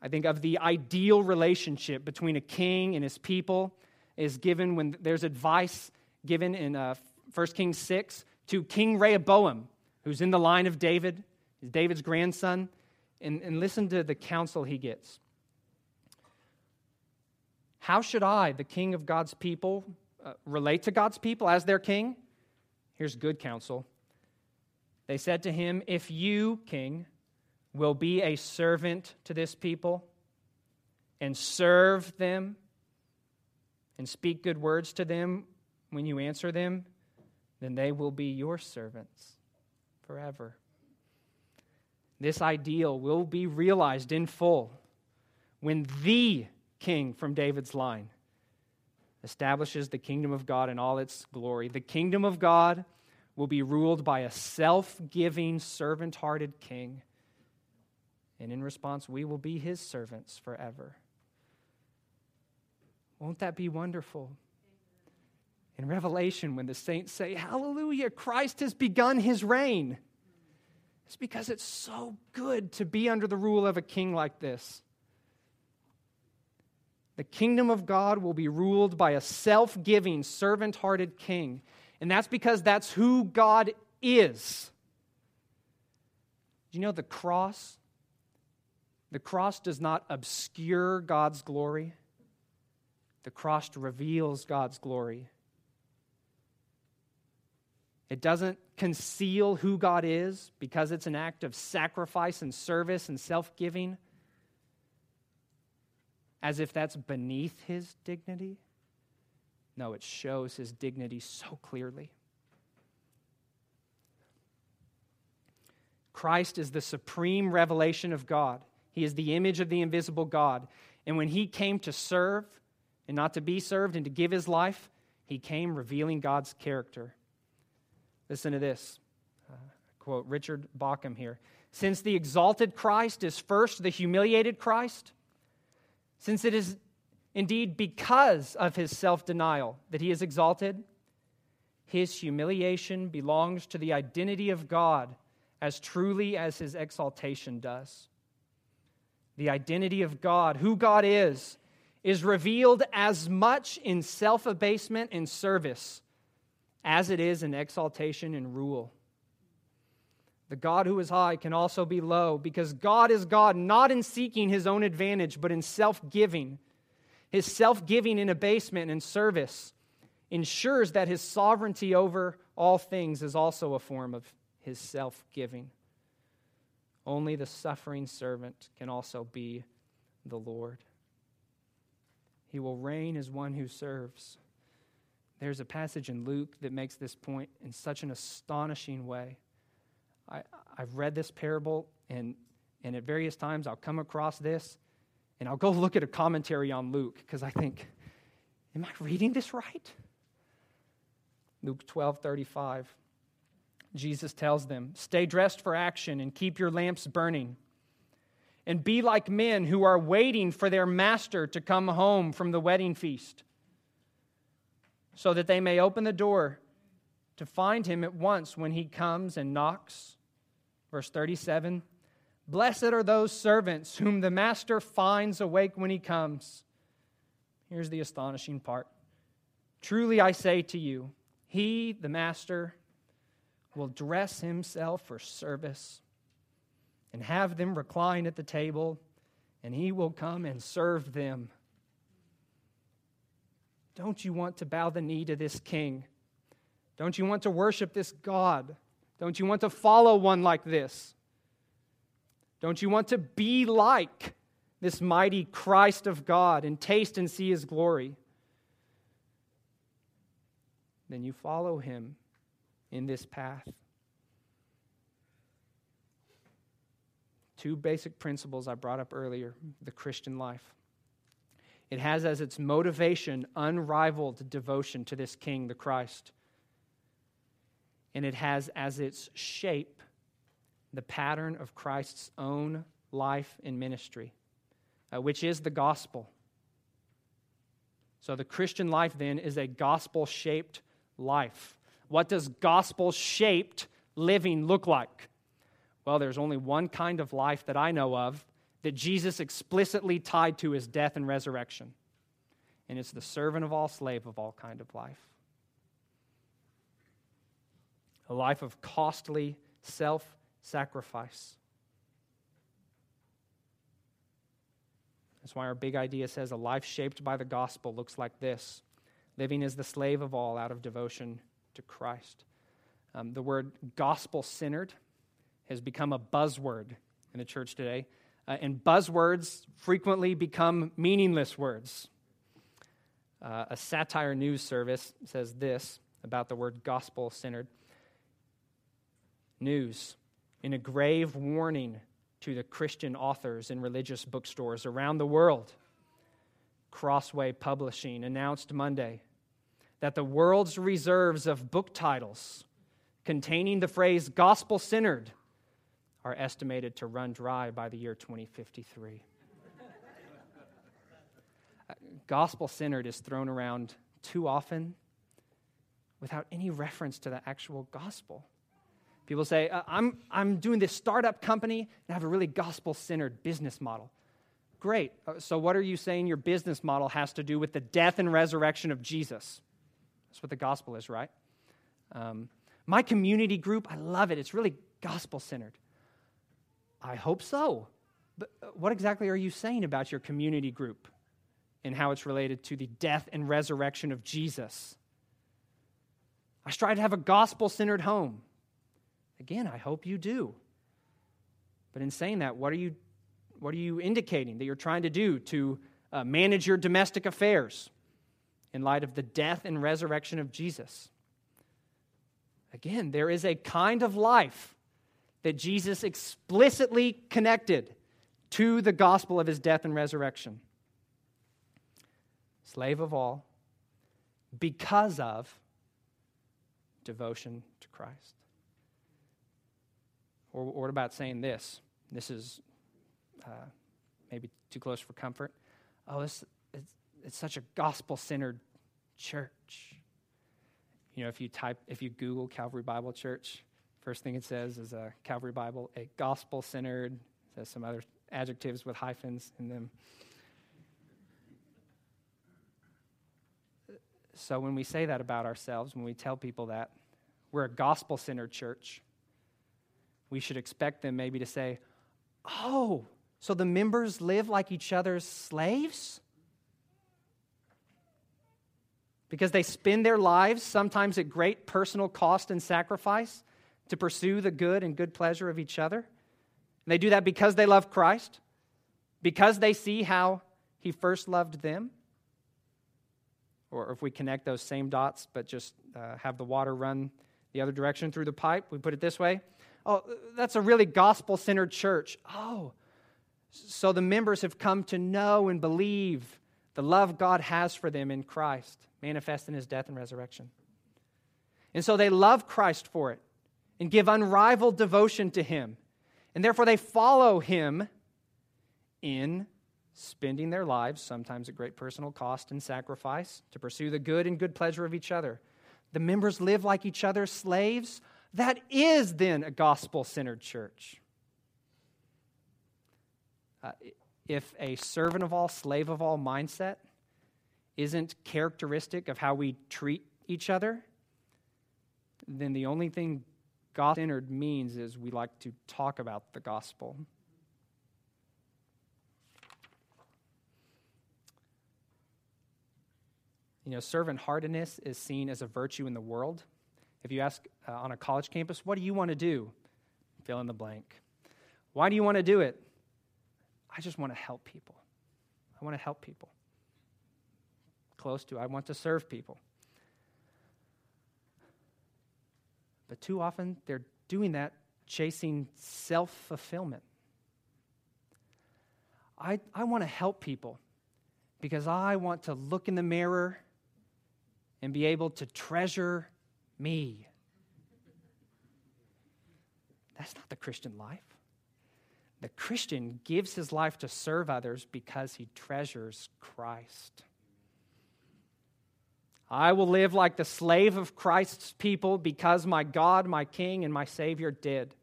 I think of the ideal relationship between a king and his people is given when there's advice given in uh, 1 Kings 6 to King Rehoboam, who's in the line of David, is David's grandson. And, and listen to the counsel he gets. How should I, the king of God's people, uh, relate to God's people as their king? Here's good counsel. They said to him, If you, king, will be a servant to this people and serve them and speak good words to them when you answer them, then they will be your servants forever. This ideal will be realized in full when the king from David's line establishes the kingdom of God in all its glory. The kingdom of God will be ruled by a self giving, servant hearted king. And in response, we will be his servants forever. Won't that be wonderful? In Revelation, when the saints say, Hallelujah, Christ has begun his reign, it's because it's so good to be under the rule of a king like this. The kingdom of God will be ruled by a self giving, servant hearted king. And that's because that's who God is. Do you know the cross? The cross does not obscure God's glory, the cross reveals God's glory. It doesn't conceal who God is because it's an act of sacrifice and service and self giving as if that's beneath his dignity. No, it shows his dignity so clearly. Christ is the supreme revelation of God. He is the image of the invisible God. And when he came to serve and not to be served and to give his life, he came revealing God's character. Listen to this. Uh, quote Richard Bauckham here. Since the exalted Christ is first the humiliated Christ, since it is indeed because of his self denial that he is exalted, his humiliation belongs to the identity of God as truly as his exaltation does. The identity of God, who God is, is revealed as much in self abasement and service as it is in exaltation and rule. The God who is high can also be low because God is God not in seeking his own advantage, but in self giving. His self giving in abasement and service ensures that his sovereignty over all things is also a form of his self giving. Only the suffering servant can also be the Lord. He will reign as one who serves. There's a passage in Luke that makes this point in such an astonishing way. I, I've read this parable, and, and at various times I'll come across this, and I'll go [laughs] look at a commentary on Luke because I think, am I reading this right? Luke 12 35. Jesus tells them, Stay dressed for action and keep your lamps burning. And be like men who are waiting for their master to come home from the wedding feast, so that they may open the door to find him at once when he comes and knocks. Verse 37 Blessed are those servants whom the master finds awake when he comes. Here's the astonishing part. Truly I say to you, he, the master, will dress himself for service and have them recline at the table, and he will come and serve them. Don't you want to bow the knee to this king? Don't you want to worship this God? Don't you want to follow one like this? Don't you want to be like this mighty Christ of God and taste and see his glory? Then you follow him in this path. Two basic principles I brought up earlier the Christian life. It has as its motivation unrivaled devotion to this King, the Christ and it has as its shape the pattern of Christ's own life and ministry, uh, which is the gospel. So the Christian life then is a gospel shaped life. What does gospel shaped living look like? Well, there's only one kind of life that I know of that Jesus explicitly tied to his death and resurrection. And it's the servant of all, slave of all kind of life a life of costly self sacrifice. That's why our big idea says a life shaped by the gospel looks like this living as the slave of all out of devotion to Christ. Um, the word gospel centered has become a buzzword in the church today, uh, and buzzwords frequently become meaningless words. Uh, a satire news service says this about the word gospel centered news. in a grave warning to the Christian authors in religious bookstores around the world. Crossway Publishing announced Monday that the world's reserves of book titles containing the phrase gospel centered are estimated to run dry by the year 2053. [laughs] gospel centered is thrown around too often without any reference to the actual gospel. People say, uh, I'm, I'm doing this startup company and I have a really gospel centered business model. Great. Uh, so, what are you saying your business model has to do with the death and resurrection of Jesus? That's what the gospel is, right? Um, my community group, I love it. It's really gospel centered. I hope so. But uh, what exactly are you saying about your community group and how it's related to the death and resurrection of Jesus? I strive to have a gospel centered home. Again, I hope you do. But in saying that, what are you, what are you indicating that you're trying to do to uh, manage your domestic affairs in light of the death and resurrection of Jesus? Again, there is a kind of life that Jesus explicitly connected to the gospel of his death and resurrection. Slave of all, because of devotion to Christ. Or, what about saying this? This is uh, maybe too close for comfort. Oh, this, it's, it's such a gospel centered church. You know, if you type, if you Google Calvary Bible Church, first thing it says is a Calvary Bible, a gospel centered, says some other adjectives with hyphens in them. So when we say that about ourselves, when we tell people that we're a gospel centered church, we should expect them maybe to say, Oh, so the members live like each other's slaves? Because they spend their lives, sometimes at great personal cost and sacrifice, to pursue the good and good pleasure of each other. And they do that because they love Christ, because they see how He first loved them. Or if we connect those same dots, but just uh, have the water run the other direction through the pipe, we put it this way Oh, that's a really gospel centered church. Oh, so the members have come to know and believe the love God has for them in Christ, manifest in his death and resurrection. And so they love Christ for it and give unrivaled devotion to him. And therefore they follow him in spending their lives, sometimes at great personal cost and sacrifice, to pursue the good and good pleasure of each other. The members live like each other's slaves that is then a gospel centered church. Uh, if a servant of all, slave of all mindset isn't characteristic of how we treat each other, then the only thing gospel centered means is we like to talk about the gospel. You know, servant heartedness is seen as a virtue in the world. If you ask uh, on a college campus, what do you want to do? Fill in the blank. Why do you want to do it? I just want to help people. I want to help people. Close to, I want to serve people. But too often, they're doing that chasing self fulfillment. I, I want to help people because I want to look in the mirror and be able to treasure me. That's not the Christian life. The Christian gives his life to serve others because he treasures Christ. I will live like the slave of Christ's people because my God, my King, and my Savior did.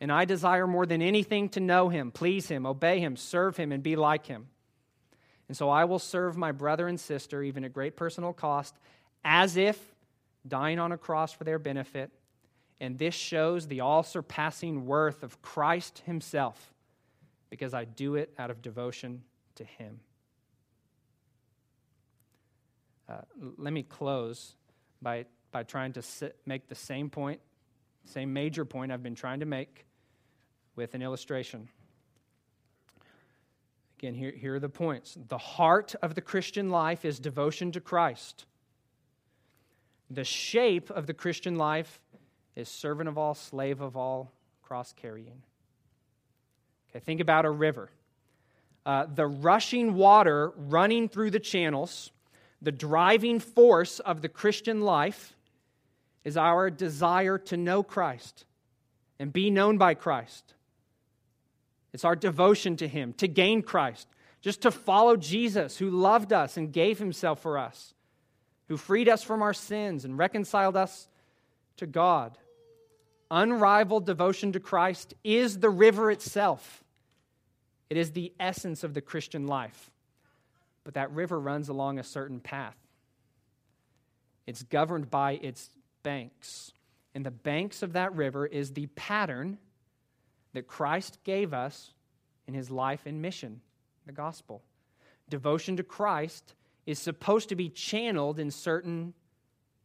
And I desire more than anything to know him, please him, obey him, serve him, and be like him. And so I will serve my brother and sister, even at great personal cost, as if dying on a cross for their benefit. And this shows the all surpassing worth of Christ Himself because I do it out of devotion to Him. Uh, let me close by, by trying to sit, make the same point, same major point I've been trying to make with an illustration. Again, here, here are the points. The heart of the Christian life is devotion to Christ. The shape of the Christian life is servant of all, slave of all, cross carrying. Okay, think about a river. Uh, the rushing water running through the channels, the driving force of the Christian life, is our desire to know Christ and be known by Christ. It's our devotion to Him, to gain Christ, just to follow Jesus, who loved us and gave Himself for us, who freed us from our sins and reconciled us to God. Unrivaled devotion to Christ is the river itself. It is the essence of the Christian life. But that river runs along a certain path. It's governed by its banks. And the banks of that river is the pattern that Christ gave us in his life and mission, the gospel. Devotion to Christ is supposed to be channeled in certain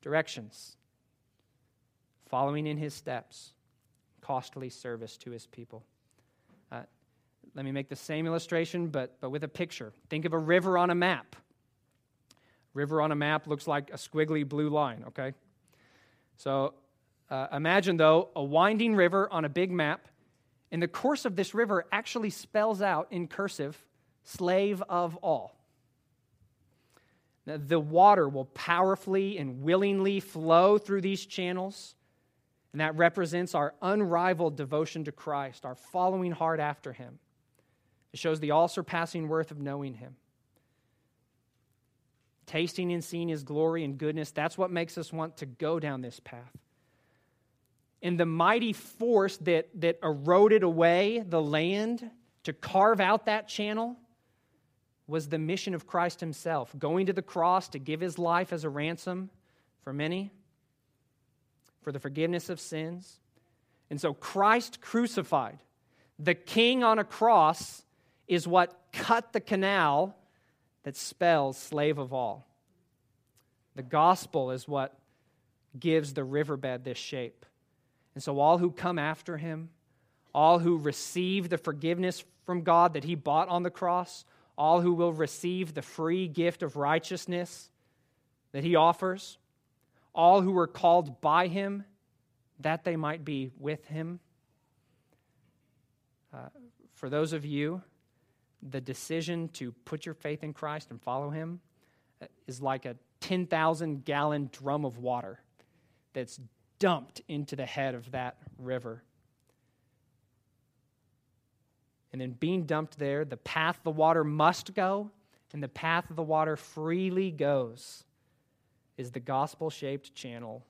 directions, following in his steps, costly service to his people. Let me make the same illustration, but, but with a picture. Think of a river on a map. River on a map looks like a squiggly blue line, okay? So uh, imagine, though, a winding river on a big map, and the course of this river actually spells out in cursive slave of all. Now, the water will powerfully and willingly flow through these channels, and that represents our unrivaled devotion to Christ, our following hard after Him. It shows the all surpassing worth of knowing Him. Tasting and seeing His glory and goodness, that's what makes us want to go down this path. And the mighty force that, that eroded away the land to carve out that channel was the mission of Christ Himself, going to the cross to give His life as a ransom for many, for the forgiveness of sins. And so Christ crucified, the King on a cross, is what cut the canal that spells slave of all. The gospel is what gives the riverbed this shape. And so, all who come after him, all who receive the forgiveness from God that he bought on the cross, all who will receive the free gift of righteousness that he offers, all who were called by him that they might be with him. Uh, for those of you the decision to put your faith in Christ and follow Him uh, is like a 10,000 gallon drum of water that's dumped into the head of that river. And then being dumped there, the path the water must go, and the path the water freely goes, is the gospel shaped channel,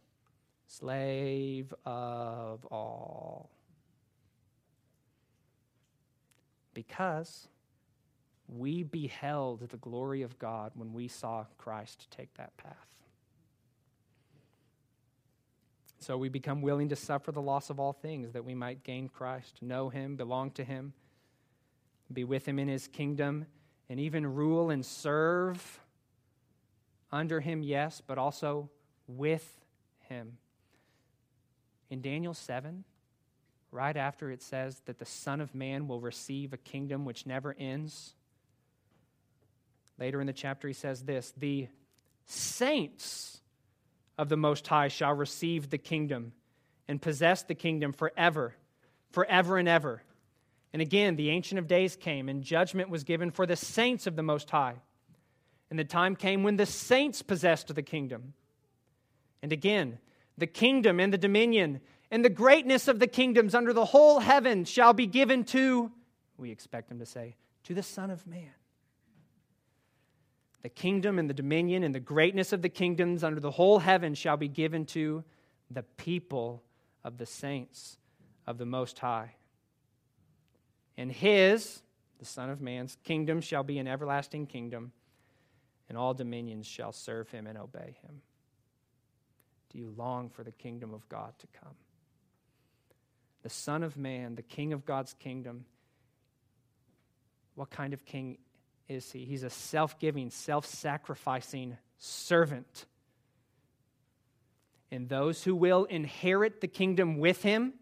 slave of all. Because we beheld the glory of God when we saw Christ take that path. So we become willing to suffer the loss of all things that we might gain Christ, know Him, belong to Him, be with Him in His kingdom, and even rule and serve under Him, yes, but also with Him. In Daniel 7, right after it says that the Son of Man will receive a kingdom which never ends Later in the chapter, he says this The saints of the Most High shall receive the kingdom and possess the kingdom forever, forever and ever. And again, the Ancient of Days came, and judgment was given for the saints of the Most High. And the time came when the saints possessed the kingdom. And again, the kingdom and the dominion and the greatness of the kingdoms under the whole heaven shall be given to, we expect him to say, to the Son of Man. The kingdom and the dominion and the greatness of the kingdoms under the whole heaven shall be given to the people of the saints of the Most High. And his, the Son of Man's, kingdom shall be an everlasting kingdom, and all dominions shall serve him and obey him. Do you long for the kingdom of God to come? The Son of Man, the King of God's kingdom, what kind of king is he? He's a self giving, self sacrificing servant. And those who will inherit the kingdom with him,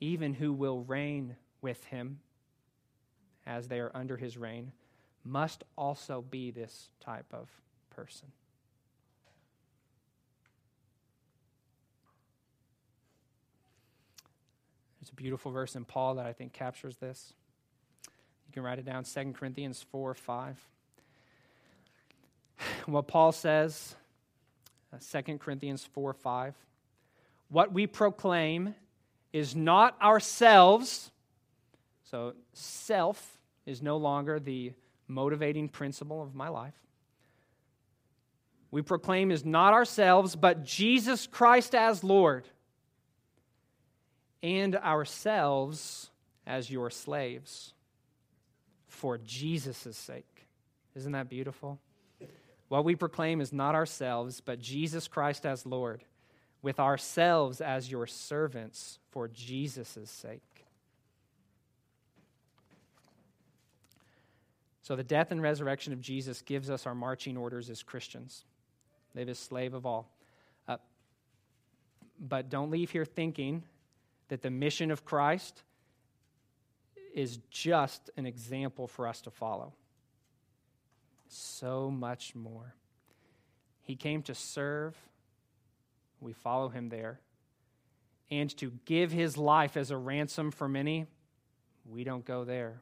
even who will reign with him as they are under his reign, must also be this type of person. There's a beautiful verse in Paul that I think captures this. You can write it down 2 Corinthians 4 5. What Paul says, uh, 2 Corinthians 4 5. What we proclaim is not ourselves. So, self is no longer the motivating principle of my life. We proclaim is not ourselves, but Jesus Christ as Lord, and ourselves as your slaves for Jesus' sake. Isn't that beautiful? What we proclaim is not ourselves, but Jesus Christ as Lord, with ourselves as your servants for Jesus' sake. So, the death and resurrection of Jesus gives us our marching orders as Christians. Live as slave of all. Uh, but don't leave here thinking that the mission of Christ is just an example for us to follow. So much more. He came to serve, we follow him there, and to give his life as a ransom for many, we don't go there.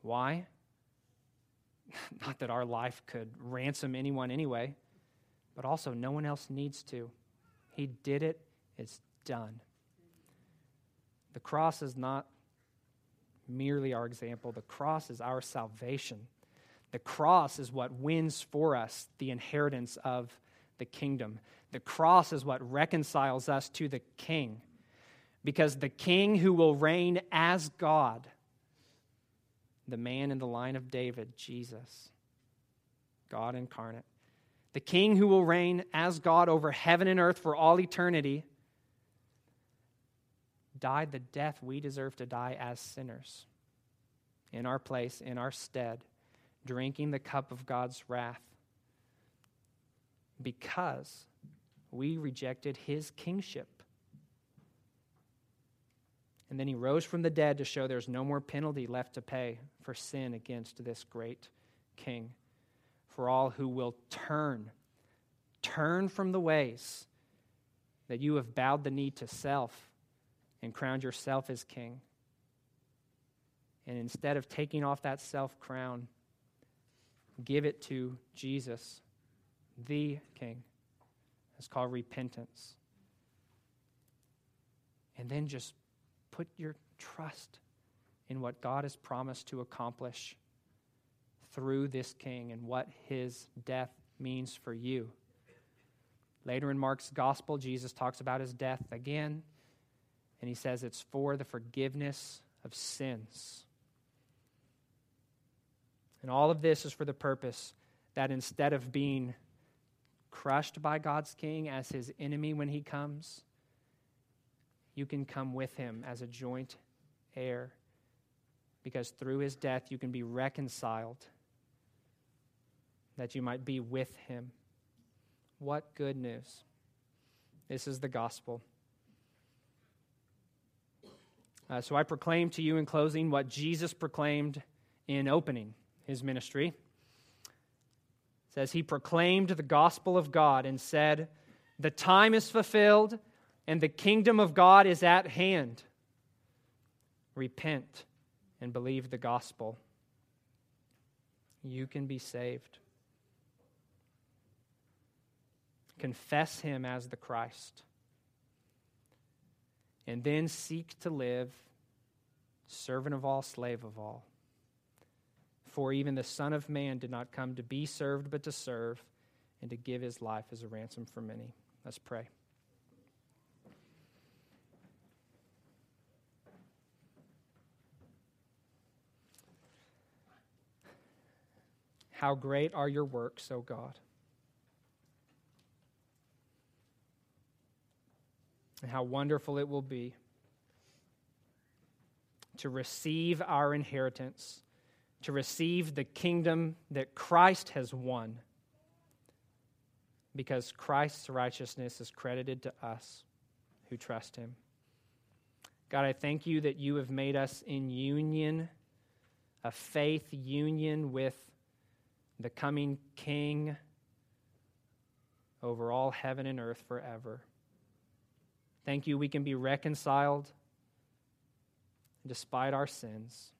Why? [laughs] Not that our life could ransom anyone anyway, but also no one else needs to. He did it, it's done. The cross is not merely our example, the cross is our salvation. The cross is what wins for us the inheritance of the kingdom. The cross is what reconciles us to the king. Because the king who will reign as God the man in the line of David, Jesus, God incarnate, the king who will reign as God over heaven and earth for all eternity, died the death we deserve to die as sinners in our place, in our stead, drinking the cup of God's wrath because we rejected his kingship. And then he rose from the dead to show there's no more penalty left to pay for sin against this great king. For all who will turn, turn from the ways that you have bowed the knee to self and crowned yourself as king. And instead of taking off that self crown, give it to Jesus, the king. It's called repentance. And then just Put your trust in what God has promised to accomplish through this king and what his death means for you. Later in Mark's gospel, Jesus talks about his death again, and he says it's for the forgiveness of sins. And all of this is for the purpose that instead of being crushed by God's king as his enemy when he comes, you can come with him as a joint heir because through his death you can be reconciled, that you might be with him. What good news! This is the gospel. Uh, so I proclaim to you in closing what Jesus proclaimed in opening his ministry. It says he proclaimed the gospel of God and said, "The time is fulfilled and the kingdom of God is at hand. Repent and believe the gospel. You can be saved. Confess him as the Christ. And then seek to live servant of all, slave of all. For even the Son of Man did not come to be served, but to serve, and to give his life as a ransom for many. Let's pray. How great are your works, O God. And how wonderful it will be to receive our inheritance, to receive the kingdom that Christ has won, because Christ's righteousness is credited to us who trust him. God, I thank you that you have made us in union, a faith union with the coming King over all heaven and earth forever. Thank you, we can be reconciled despite our sins.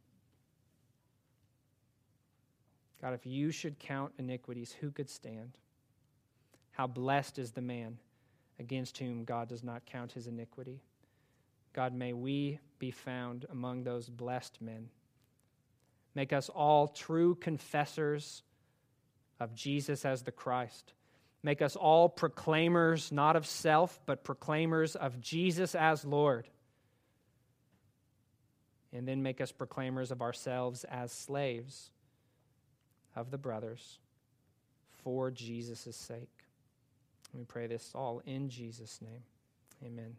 God, if you should count iniquities, who could stand? How blessed is the man against whom God does not count his iniquity. God, may we be found among those blessed men. Make us all true confessors of Jesus as the Christ. Make us all proclaimers, not of self, but proclaimers of Jesus as Lord. And then make us proclaimers of ourselves as slaves of the brothers for Jesus' sake. We pray this all in Jesus' name. Amen.